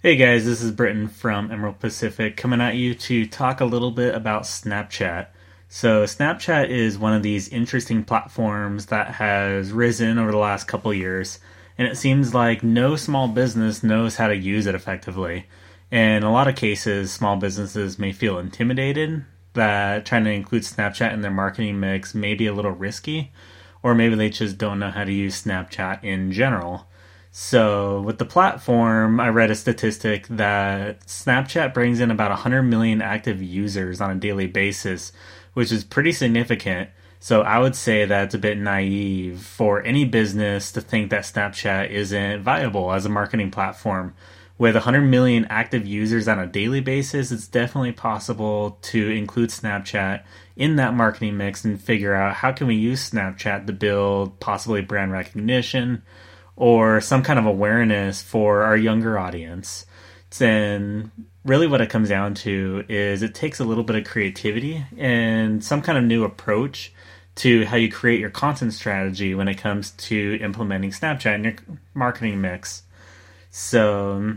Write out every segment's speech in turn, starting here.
Hey guys, this is Britton from Emerald Pacific coming at you to talk a little bit about Snapchat. So, Snapchat is one of these interesting platforms that has risen over the last couple years, and it seems like no small business knows how to use it effectively. In a lot of cases, small businesses may feel intimidated that trying to include Snapchat in their marketing mix may be a little risky, or maybe they just don't know how to use Snapchat in general. So, with the platform, I read a statistic that Snapchat brings in about 100 million active users on a daily basis, which is pretty significant. So, I would say that it's a bit naive for any business to think that Snapchat isn't viable as a marketing platform. With 100 million active users on a daily basis, it's definitely possible to include Snapchat in that marketing mix and figure out how can we use Snapchat to build possibly brand recognition or some kind of awareness for our younger audience. And really, what it comes down to is it takes a little bit of creativity and some kind of new approach to how you create your content strategy when it comes to implementing Snapchat in your marketing mix. So,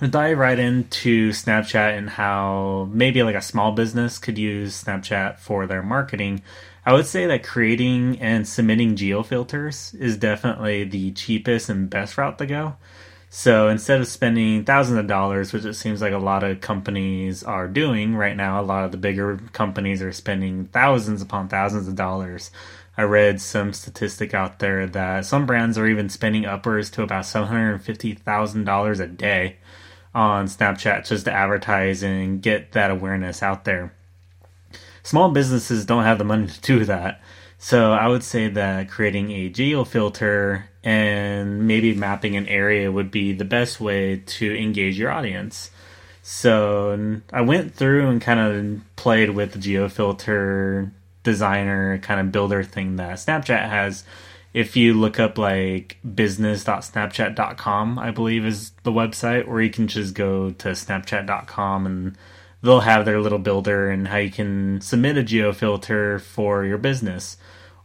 to dive right into Snapchat and how maybe like a small business could use Snapchat for their marketing, I would say that creating and submitting geo filters is definitely the cheapest and best route to go. So instead of spending thousands of dollars, which it seems like a lot of companies are doing right now, a lot of the bigger companies are spending thousands upon thousands of dollars. I read some statistic out there that some brands are even spending upwards to about $750,000 a day on Snapchat just to advertise and get that awareness out there small businesses don't have the money to do that. So I would say that creating a geo filter and maybe mapping an area would be the best way to engage your audience. So I went through and kind of played with the geo filter designer kind of builder thing that Snapchat has. If you look up like business.snapchat.com, I believe is the website, or you can just go to snapchat.com and they'll have their little builder and how you can submit a geo filter for your business.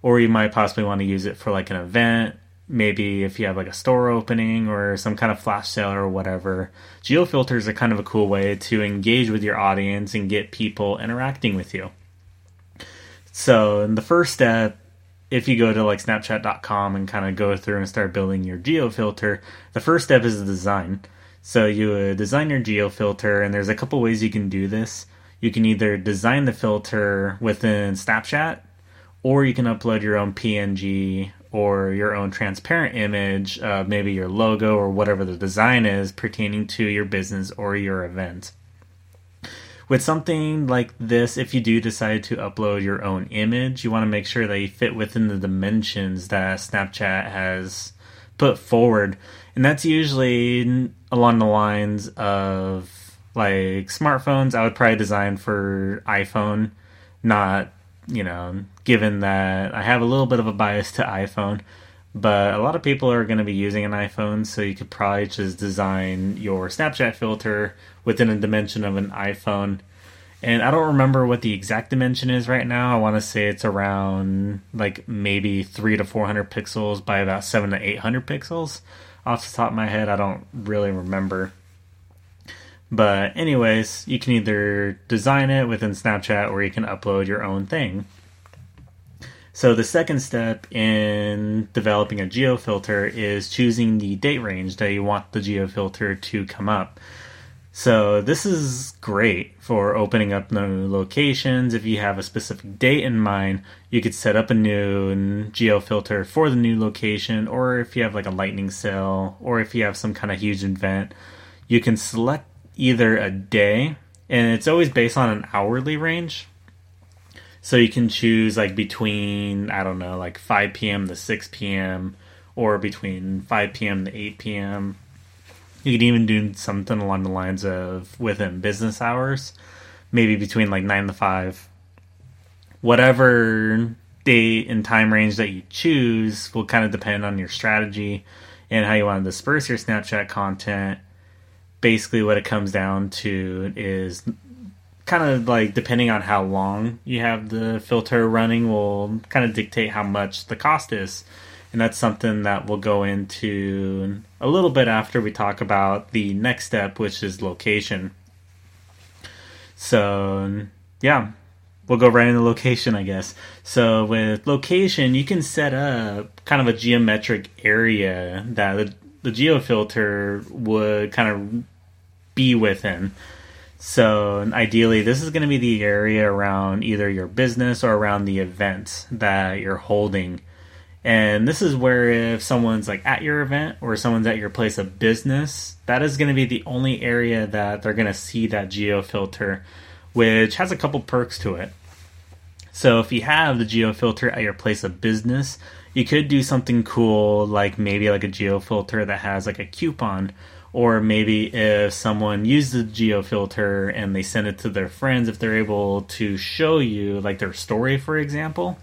Or you might possibly want to use it for like an event, maybe if you have like a store opening or some kind of flash sale or whatever. Geo filters are kind of a cool way to engage with your audience and get people interacting with you. So, in the first step, if you go to like snapchat.com and kind of go through and start building your geo filter, the first step is the design. So you uh, design your geo filter, and there's a couple ways you can do this. You can either design the filter within Snapchat, or you can upload your own PNG or your own transparent image of maybe your logo or whatever the design is pertaining to your business or your event. With something like this, if you do decide to upload your own image, you want to make sure that you fit within the dimensions that Snapchat has put forward and that's usually along the lines of like smartphones. I would probably design for iPhone, not you know, given that I have a little bit of a bias to iPhone, but a lot of people are going to be using an iPhone, so you could probably just design your Snapchat filter within a dimension of an iPhone. And I don't remember what the exact dimension is right now. I want to say it's around like maybe three to four hundred pixels by about seven to eight hundred pixels off the top of my head, I don't really remember. But, anyways, you can either design it within Snapchat or you can upload your own thing. So, the second step in developing a geofilter is choosing the date range that you want the geofilter to come up. So this is great for opening up new locations. If you have a specific date in mind, you could set up a new geo filter for the new location, or if you have like a lightning sale, or if you have some kind of huge event, you can select either a day, and it's always based on an hourly range. So you can choose like between I don't know, like 5 p.m. to 6 p.m. or between 5 p.m. to 8 p.m you could even do something along the lines of within business hours, maybe between like nine to five. Whatever date and time range that you choose will kind of depend on your strategy and how you want to disperse your Snapchat content. Basically, what it comes down to is kind of like depending on how long you have the filter running will kind of dictate how much the cost is. And that's something that we'll go into a little bit after we talk about the next step, which is location. So, yeah, we'll go right into location, I guess. So, with location, you can set up kind of a geometric area that the, the geofilter would kind of be within. So ideally, this is going to be the area around either your business or around the event that you're holding. And this is where if someone's like at your event or someone's at your place of business, that is going to be the only area that they're going to see that geo filter, which has a couple perks to it. So if you have the geo filter at your place of business, you could do something cool like maybe like a geo filter that has like a coupon or maybe if someone used the geo filter and they send it to their friends if they're able to show you like their story for example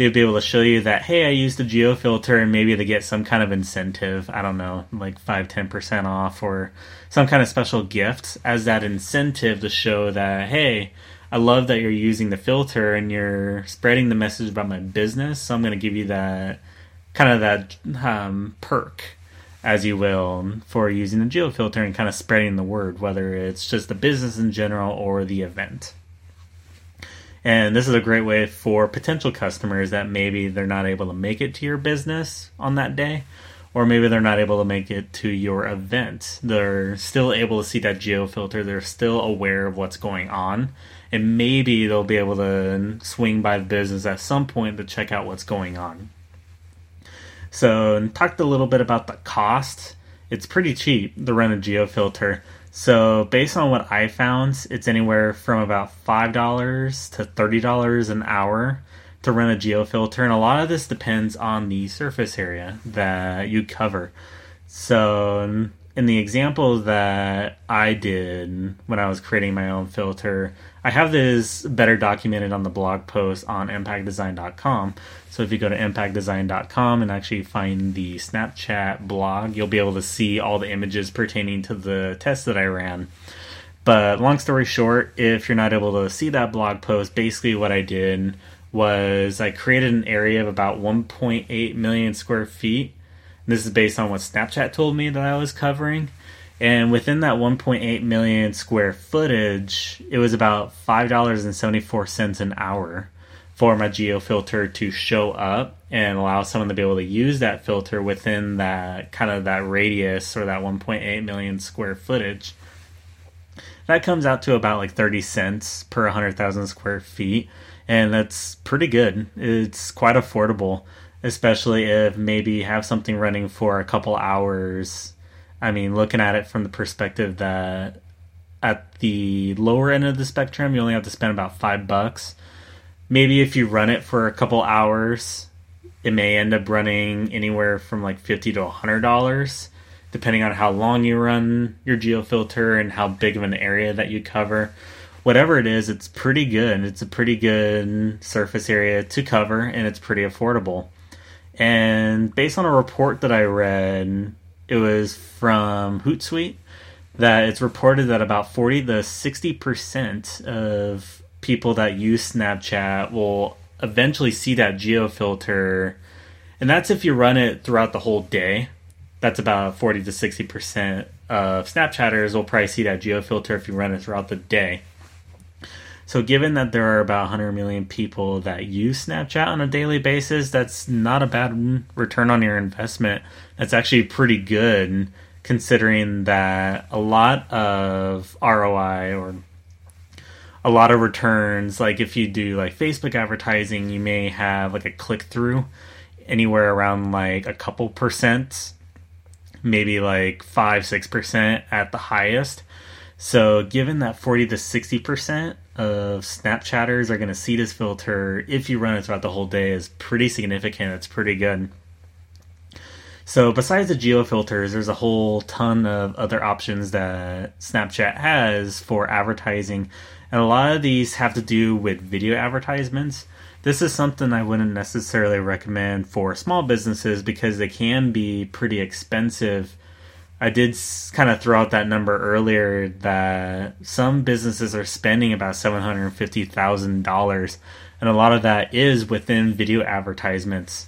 they'd be able to show you that hey i used the geo filter and maybe they get some kind of incentive i don't know like 5 10% off or some kind of special gift as that incentive to show that hey i love that you're using the filter and you're spreading the message about my business so i'm going to give you that kind of that um, perk as you will, for using the geofilter and kind of spreading the word, whether it's just the business in general or the event. And this is a great way for potential customers that maybe they're not able to make it to your business on that day, or maybe they're not able to make it to your event. They're still able to see that geo filter, they're still aware of what's going on, and maybe they'll be able to swing by the business at some point to check out what's going on. So, talked a little bit about the cost. It's pretty cheap to run a geofilter. So, based on what I found, it's anywhere from about $5 to $30 an hour to run a geofilter. And a lot of this depends on the surface area that you cover. So, in the example that I did when I was creating my own filter, I have this better documented on the blog post on impactdesign.com. So if you go to impactdesign.com and actually find the Snapchat blog, you'll be able to see all the images pertaining to the test that I ran. But long story short, if you're not able to see that blog post, basically what I did was I created an area of about 1.8 million square feet. This is based on what Snapchat told me that I was covering and within that 1.8 million square footage, it was about $5.74 an hour for my geo filter to show up and allow someone to be able to use that filter within that kind of that radius or that 1.8 million square footage. That comes out to about like 30 cents per 100,000 square feet, and that's pretty good. It's quite affordable, especially if maybe have something running for a couple hours I mean, looking at it from the perspective that at the lower end of the spectrum, you only have to spend about five bucks. Maybe if you run it for a couple hours, it may end up running anywhere from like fifty to hundred dollars, depending on how long you run your geofilter and how big of an area that you cover. Whatever it is, it's pretty good. It's a pretty good surface area to cover, and it's pretty affordable. And based on a report that I read, it was from Hootsuite that it's reported that about 40 to 60% of people that use Snapchat will eventually see that geo filter. And that's if you run it throughout the whole day. That's about 40 to 60% of Snapchatters will probably see that geo filter if you run it throughout the day. So, given that there are about 100 million people that use Snapchat on a daily basis, that's not a bad return on your investment. That's actually pretty good considering that a lot of ROI or a lot of returns, like if you do like Facebook advertising, you may have like a click through anywhere around like a couple percent, maybe like five, six percent at the highest. So, given that 40 to 60% of Snapchatters are going to see this filter if you run it throughout the whole day is pretty significant. It's pretty good. So, besides the geo filters, there's a whole ton of other options that Snapchat has for advertising. And a lot of these have to do with video advertisements. This is something I wouldn't necessarily recommend for small businesses because they can be pretty expensive I did kind of throw out that number earlier that some businesses are spending about $750,000, and a lot of that is within video advertisements.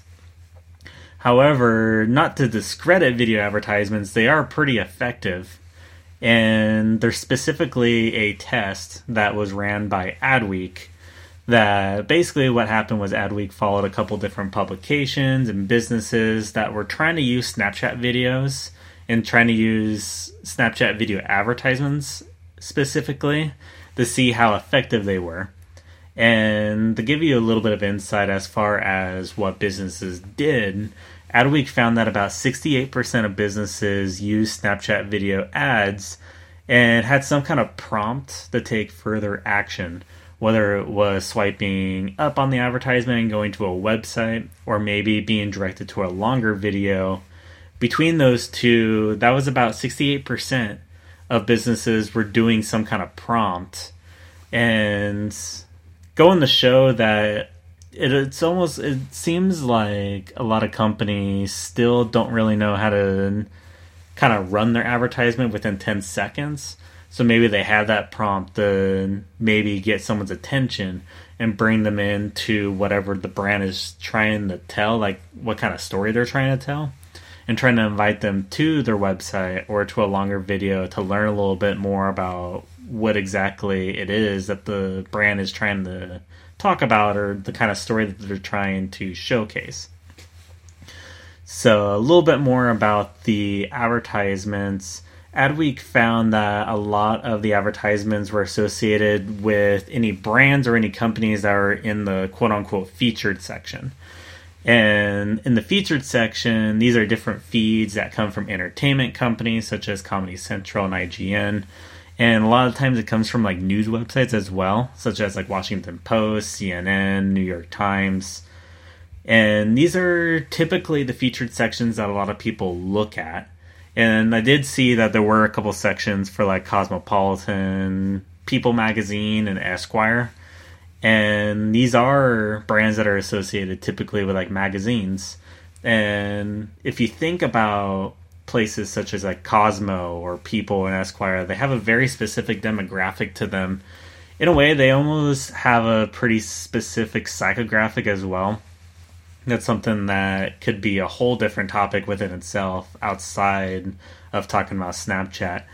However, not to discredit video advertisements, they are pretty effective. And there's specifically a test that was ran by Adweek that basically what happened was Adweek followed a couple different publications and businesses that were trying to use Snapchat videos and trying to use Snapchat video advertisements specifically to see how effective they were. And to give you a little bit of insight as far as what businesses did, Adweek found that about 68% of businesses use Snapchat video ads and had some kind of prompt to take further action whether it was swiping up on the advertisement and going to a website, or maybe being directed to a longer video. Between those two, that was about 68% of businesses were doing some kind of prompt. And going to show that it, it's almost, it seems like a lot of companies still don't really know how to kind of run their advertisement within 10 seconds. So maybe they have that prompt to maybe get someone's attention and bring them into whatever the brand is trying to tell, like what kind of story they're trying to tell, and trying to invite them to their website or to a longer video to learn a little bit more about what exactly it is that the brand is trying to talk about or the kind of story that they're trying to showcase. So, a little bit more about the advertisements Adweek found that a lot of the advertisements were associated with any brands or any companies that are in the quote unquote featured section. And in the featured section, these are different feeds that come from entertainment companies such as Comedy Central and IGN. And a lot of times it comes from like news websites as well, such as like Washington Post, CNN, New York Times. And these are typically the featured sections that a lot of people look at. And I did see that there were a couple sections for like Cosmopolitan, People Magazine, and Esquire. And these are brands that are associated typically with like magazines. And if you think about places such as like Cosmo or People and Esquire, they have a very specific demographic to them. In a way, they almost have a pretty specific psychographic as well that's something that could be a whole different topic within itself outside of talking about Snapchat.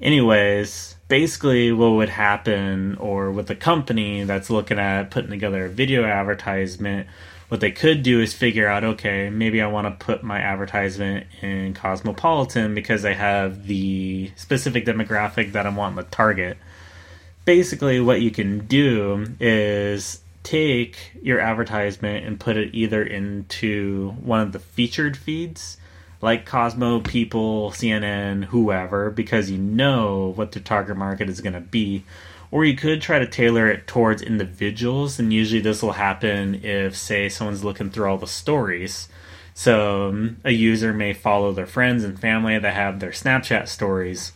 Anyways, basically, what would happen, or with a company that's looking at putting together a video advertisement, what they could do is figure out okay, maybe I want to put my advertisement in Cosmopolitan because I have the specific demographic that I want to target. Basically, what you can do is take your advertisement and put it either into one of the featured feeds like Cosmo, People, CNN, whoever, because you know what the target market is going to be. Or you could try to tailor it towards individuals, and usually this will happen if, say, someone's looking through all the stories. So um, a user may follow their friends and family that have their Snapchat stories,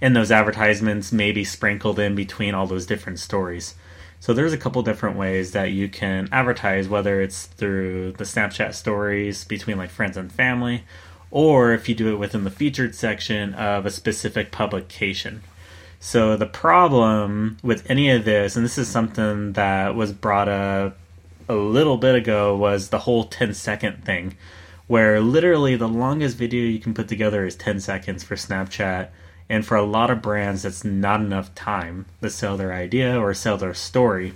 and those advertisements may be sprinkled in between all those different stories. So there's a couple different ways that you can advertise, whether it's through the Snapchat stories between like friends and family, or if you do it within the featured section of a specific publication. So the problem with any of this, and this is something that was brought up a little bit ago, was the whole 10 second thing, where literally the longest video you can put together is 10 seconds for Snapchat and for a lot of brands, that's not enough time to sell their idea or sell their story.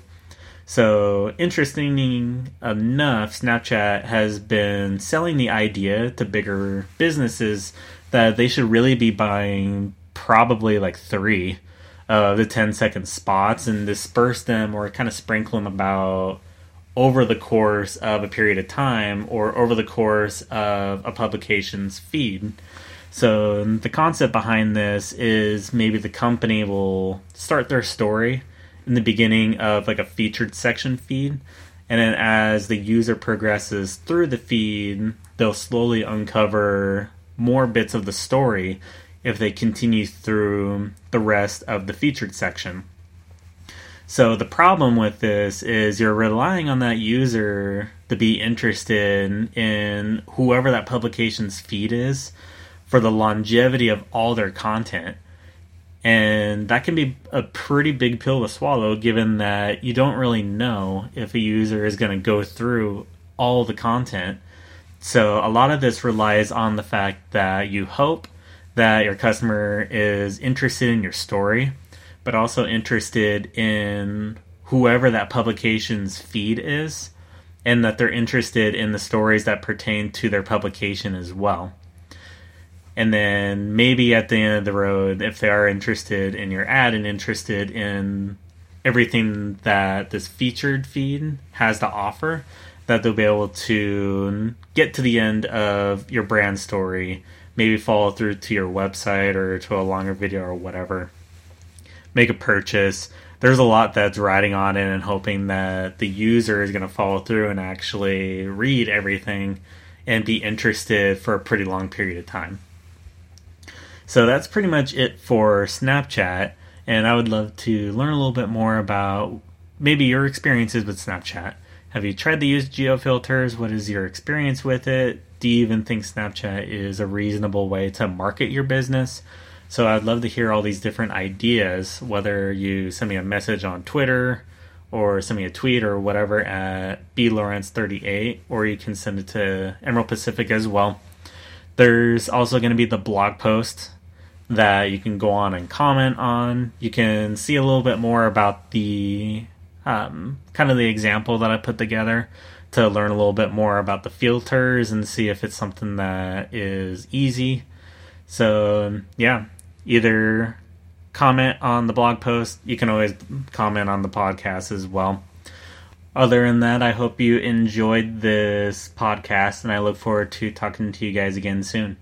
So, interesting enough, Snapchat has been selling the idea to bigger businesses that they should really be buying probably like three of the 10 second spots and disperse them or kind of sprinkle them about over the course of a period of time or over the course of a publication's feed. So the concept behind this is maybe the company will start their story in the beginning of like a featured section feed, and then as the user progresses through the feed, they'll slowly uncover more bits of the story if they continue through the rest of the featured section. So the problem with this is you're relying on that user to be interested in whoever that publication's feed is for the longevity of all their content. And that can be a pretty big pill to swallow given that you don't really know if a user is going to go through all the content So a lot of this relies on the fact that you hope that your customer is interested in your story, but also interested in whoever that publication's feed is, and that they're interested in the stories that pertain to their publication as well. And then maybe at the end of the road, if they are interested in your ad and interested in everything that this featured feed has to offer, that they'll be able to get to the end of your brand story, maybe follow through to your website or to a longer video or whatever, make a purchase. There's a lot that's riding on it and hoping that the user is going to follow through and actually read everything and be interested for a pretty long period of time. So that's pretty much it for Snapchat. And I would love to learn a little bit more about maybe your experiences with Snapchat. Have you tried to use geofilters? What is your experience with it? Do you even think Snapchat is a reasonable way to market your business? So I'd love to hear all these different ideas, whether you send me a message on Twitter or send me a tweet or whatever at blawrence38, or you can send it to Emerald Pacific as well. There's also going to be the blog post that you can go on and comment on. You can see a little bit more about the um, kind of the example that I put together to learn a little bit more about the filters and see if it's something that is easy. So, yeah, either comment on the blog post, you can always comment on the podcast as well. Other than that, I hope you enjoyed this podcast and I look forward to talking to you guys again soon.